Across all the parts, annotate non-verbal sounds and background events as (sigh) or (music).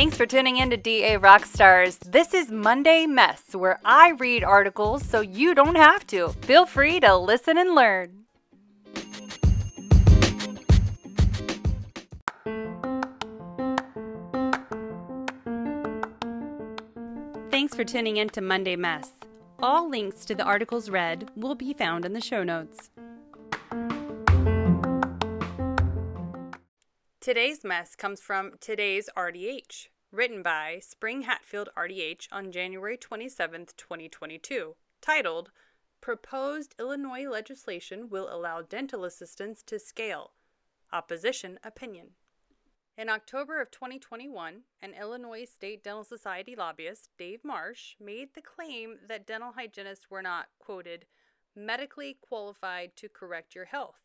Thanks for tuning in to DA Rockstars. This is Monday Mess, where I read articles so you don't have to. Feel free to listen and learn. Thanks for tuning in to Monday Mess. All links to the articles read will be found in the show notes. Today's mess comes from today's RDH, written by Spring Hatfield RDH on January 27, 2022, titled Proposed Illinois Legislation Will Allow Dental Assistants to Scale. Opposition Opinion. In October of 2021, an Illinois State Dental Society lobbyist, Dave Marsh, made the claim that dental hygienists were not, quoted, medically qualified to correct your health.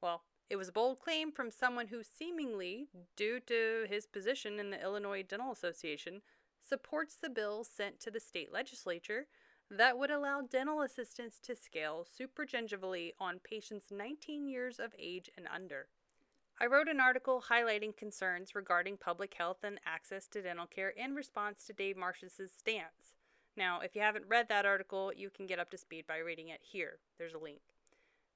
Well, it was a bold claim from someone who seemingly, due to his position in the Illinois Dental Association, supports the bill sent to the state legislature that would allow dental assistants to scale supragingivally on patients 19 years of age and under. I wrote an article highlighting concerns regarding public health and access to dental care in response to Dave Marsh's stance. Now, if you haven't read that article, you can get up to speed by reading it here. There's a link.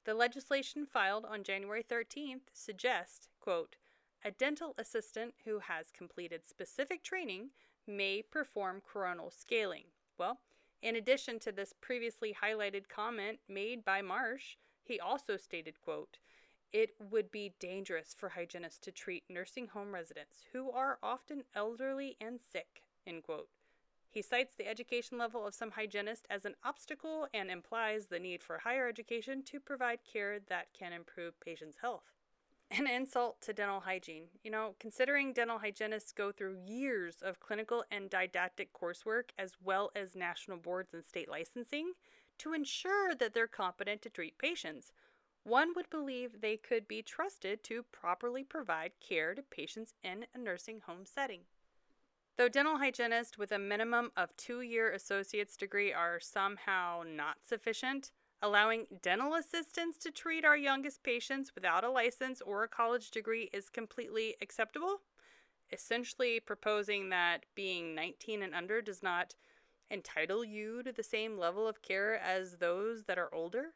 The legislation filed on January 13th suggests, quote, a dental assistant who has completed specific training may perform coronal scaling. Well, in addition to this previously highlighted comment made by Marsh, he also stated, quote, it would be dangerous for hygienists to treat nursing home residents who are often elderly and sick. End quote. He cites the education level of some hygienists as an obstacle and implies the need for higher education to provide care that can improve patients' health. An insult to dental hygiene. You know, considering dental hygienists go through years of clinical and didactic coursework as well as national boards and state licensing to ensure that they're competent to treat patients one would believe they could be trusted to properly provide care to patients in a nursing home setting. Though dental hygienists with a minimum of two year associate's degree are somehow not sufficient, allowing dental assistants to treat our youngest patients without a license or a college degree is completely acceptable, essentially proposing that being 19 and under does not entitle you to the same level of care as those that are older.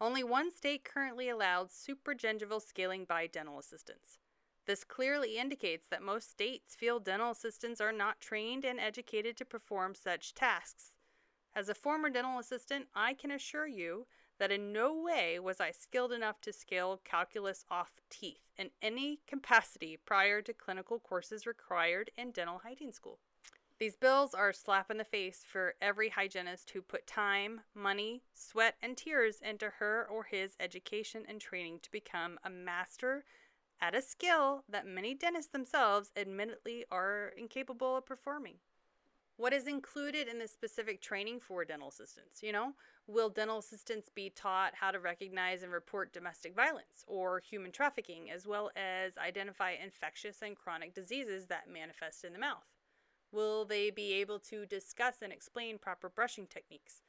Only one state currently allows supragingival scaling by dental assistants. This clearly indicates that most states feel dental assistants are not trained and educated to perform such tasks. As a former dental assistant, I can assure you that in no way was I skilled enough to scale calculus off teeth in any capacity prior to clinical courses required in dental hygiene school. These bills are a slap in the face for every hygienist who put time, money, sweat, and tears into her or his education and training to become a master at a skill that many dentists themselves admittedly are incapable of performing. What is included in the specific training for dental assistants? You know, will dental assistants be taught how to recognize and report domestic violence or human trafficking, as well as identify infectious and chronic diseases that manifest in the mouth? Will they be able to discuss and explain proper brushing techniques,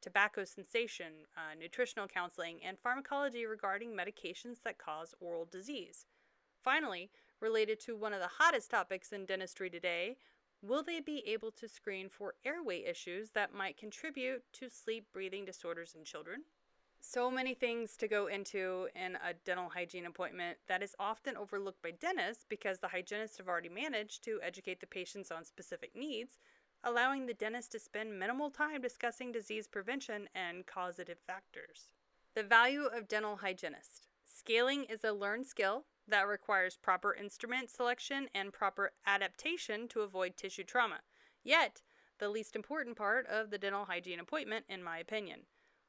tobacco cessation, uh, nutritional counseling, and pharmacology regarding medications that cause oral disease? Finally, related to one of the hottest topics in dentistry today, will they be able to screen for airway issues that might contribute to sleep breathing disorders in children? so many things to go into in a dental hygiene appointment that is often overlooked by dentists because the hygienists have already managed to educate the patients on specific needs, allowing the dentist to spend minimal time discussing disease prevention and causative factors. The value of dental hygienist. Scaling is a learned skill that requires proper instrument selection and proper adaptation to avoid tissue trauma. Yet, the least important part of the dental hygiene appointment, in my opinion.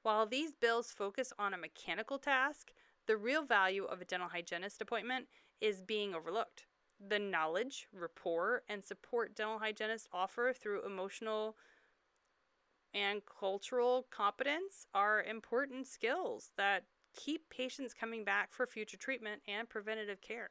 While these bills focus on a mechanical task, the real value of a dental hygienist appointment is being overlooked. The knowledge, rapport, and support dental hygienists offer through emotional and cultural competence are important skills that keep patients coming back for future treatment and preventative care.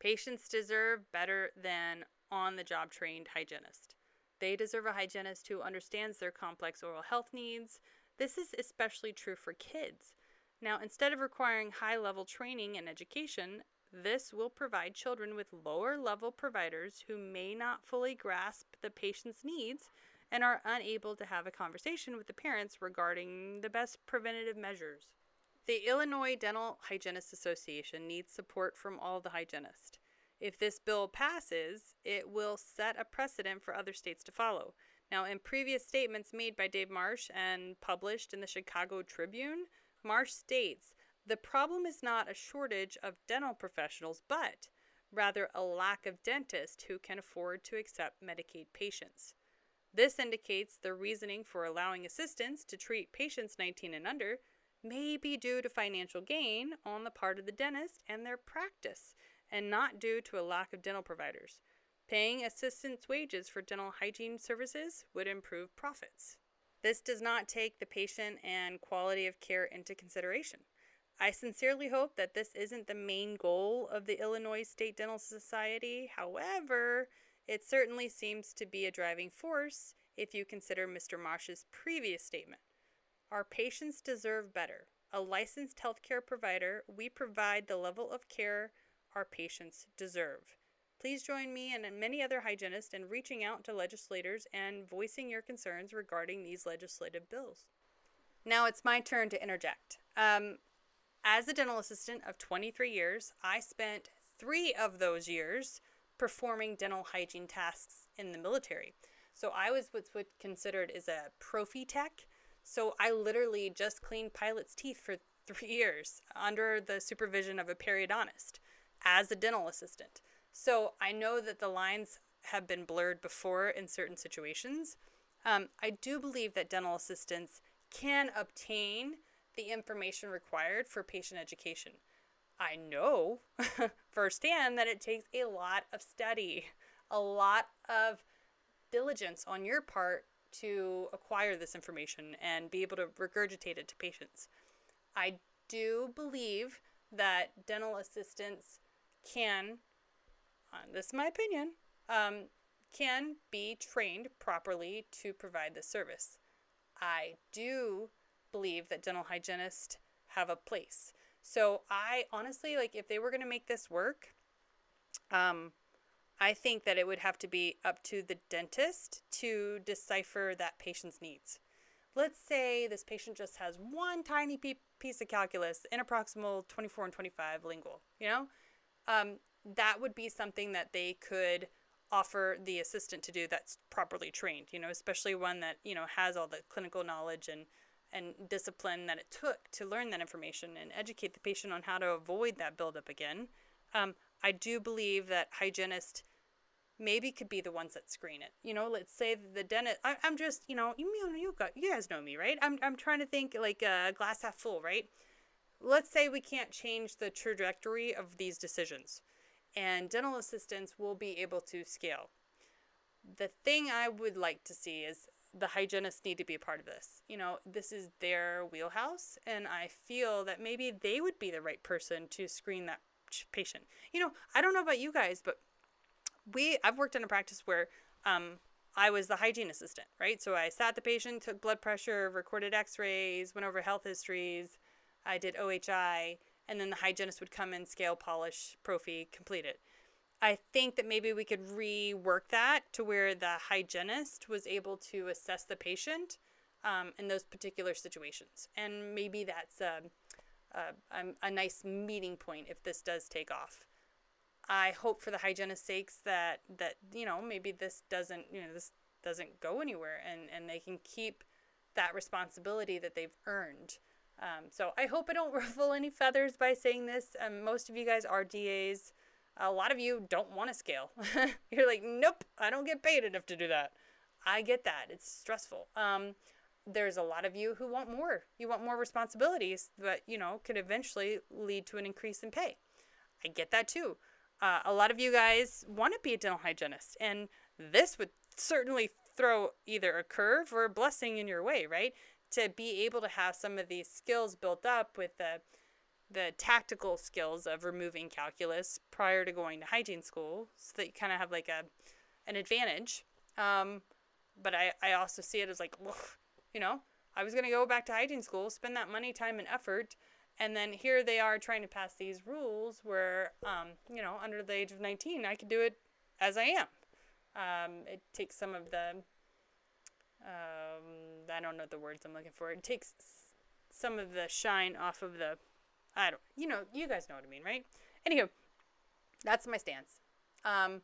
Patients deserve better than on the job trained hygienist. They deserve a hygienist who understands their complex oral health needs, this is especially true for kids. Now, instead of requiring high level training and education, This will provide children with lower level providers who may not fully grasp the patient's needs and are unable to have a conversation with the parents regarding the best preventative measures. The Illinois Dental Hygienists Association needs support from all the hygienists. If this bill passes, it will set a precedent for other states to follow. Now, in previous statements made by Dave Marsh and published in the Chicago Tribune, Marsh states the problem is not a shortage of dental professionals, but rather a lack of dentists who can afford to accept Medicaid patients. This indicates the reasoning for allowing assistants to treat patients 19 and under may be due to financial gain on the part of the dentist and their practice, and not due to a lack of dental providers. Paying assistants' wages for dental hygiene services would improve profits. This does not take the patient and quality of care into consideration. I sincerely hope that this isn't the main goal of the Illinois State Dental Society. However, it certainly seems to be a driving force if you consider Mr. Marsh's previous statement. Our patients deserve better. A licensed healthcare provider, we provide the level of care our patients deserve. Please join me and many other hygienists in reaching out to legislators and voicing your concerns regarding these legislative bills. Now it's my turn to interject. Um, as a dental assistant of 23 years, I spent three of those years performing dental hygiene tasks in the military. So I was what's what considered is a prophy tech. So I literally just cleaned pilots' teeth for three years under the supervision of a periodontist as a dental assistant. So I know that the lines have been blurred before in certain situations. Um, I do believe that dental assistants can obtain the information required for patient education. I know (laughs) firsthand that it takes a lot of study, a lot of diligence on your part to acquire this information and be able to regurgitate it to patients. I do believe that dental assistants can, uh, this is my opinion, um, can be trained properly to provide this service. I do believe that dental hygienists have a place. So I honestly like if they were going to make this work, um, I think that it would have to be up to the dentist to decipher that patient's needs. Let's say this patient just has one tiny piece of calculus, in interproximal 24 and 25 lingual, you know? Um, that would be something that they could offer the assistant to do that's properly trained, you know, especially one that, you know, has all the clinical knowledge and and discipline that it took to learn that information and educate the patient on how to avoid that buildup again. Um, I do believe that hygienists maybe could be the ones that screen it. You know, let's say the dentist. I, am just, you know, you know, you got, you guys know me, right? I'm, I'm trying to think like a uh, glass half full, right? Let's say we can't change the trajectory of these decisions, and dental assistants will be able to scale. The thing I would like to see is the hygienists need to be a part of this. You know, this is their wheelhouse, and I feel that maybe they would be the right person to screen that patient. You know, I don't know about you guys, but we I've worked in a practice where um, I was the hygiene assistant, right? So I sat the patient, took blood pressure, recorded X-rays, went over health histories. I did OHI, and then the hygienist would come in, scale, polish, prophy, complete it. I think that maybe we could rework that to where the hygienist was able to assess the patient um, in those particular situations. And maybe that's a, a, a nice meeting point if this does take off. I hope for the hygienist's sakes that, that, you know, maybe this doesn't, you know, this doesn't go anywhere and, and they can keep that responsibility that they've earned. Um, so I hope I don't (laughs) ruffle any feathers by saying this. Um, most of you guys are DAs a lot of you don't want to scale. (laughs) You're like, nope, I don't get paid enough to do that. I get that. It's stressful. Um, there's a lot of you who want more. You want more responsibilities that, you know, could eventually lead to an increase in pay. I get that too. Uh, a lot of you guys want to be a dental hygienist, and this would certainly throw either a curve or a blessing in your way, right? To be able to have some of these skills built up with the the tactical skills of removing calculus prior to going to hygiene school so that you kind of have like a an advantage um, but I, I also see it as like (laughs) you know i was to go back to hygiene school spend that money time and effort And then here they are trying to pass these rules where, um, you know, under the age of 19, I can do it as I am. Um, it takes some of the, um, I don't know the words I'm looking for. It takes some of the shine off of the, I don't, you know, you guys know what I mean, right? Anywho, that's my stance. Um,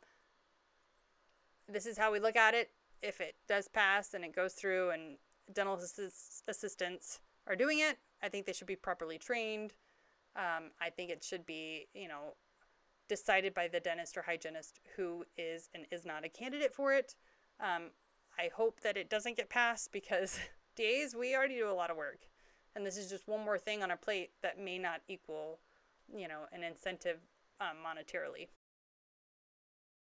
this is how we look at it. If it does pass and it goes through and dental assist- assistants are doing it, I think they should be properly trained. Um, I think it should be, you know, decided by the dentist or hygienist who is and is not a candidate for it. Um, I hope that it doesn't get passed (laughs) because DAs, we already do a lot of work. And this is just one more thing on our plate that may not equal, you know, an incentive um, monetarily.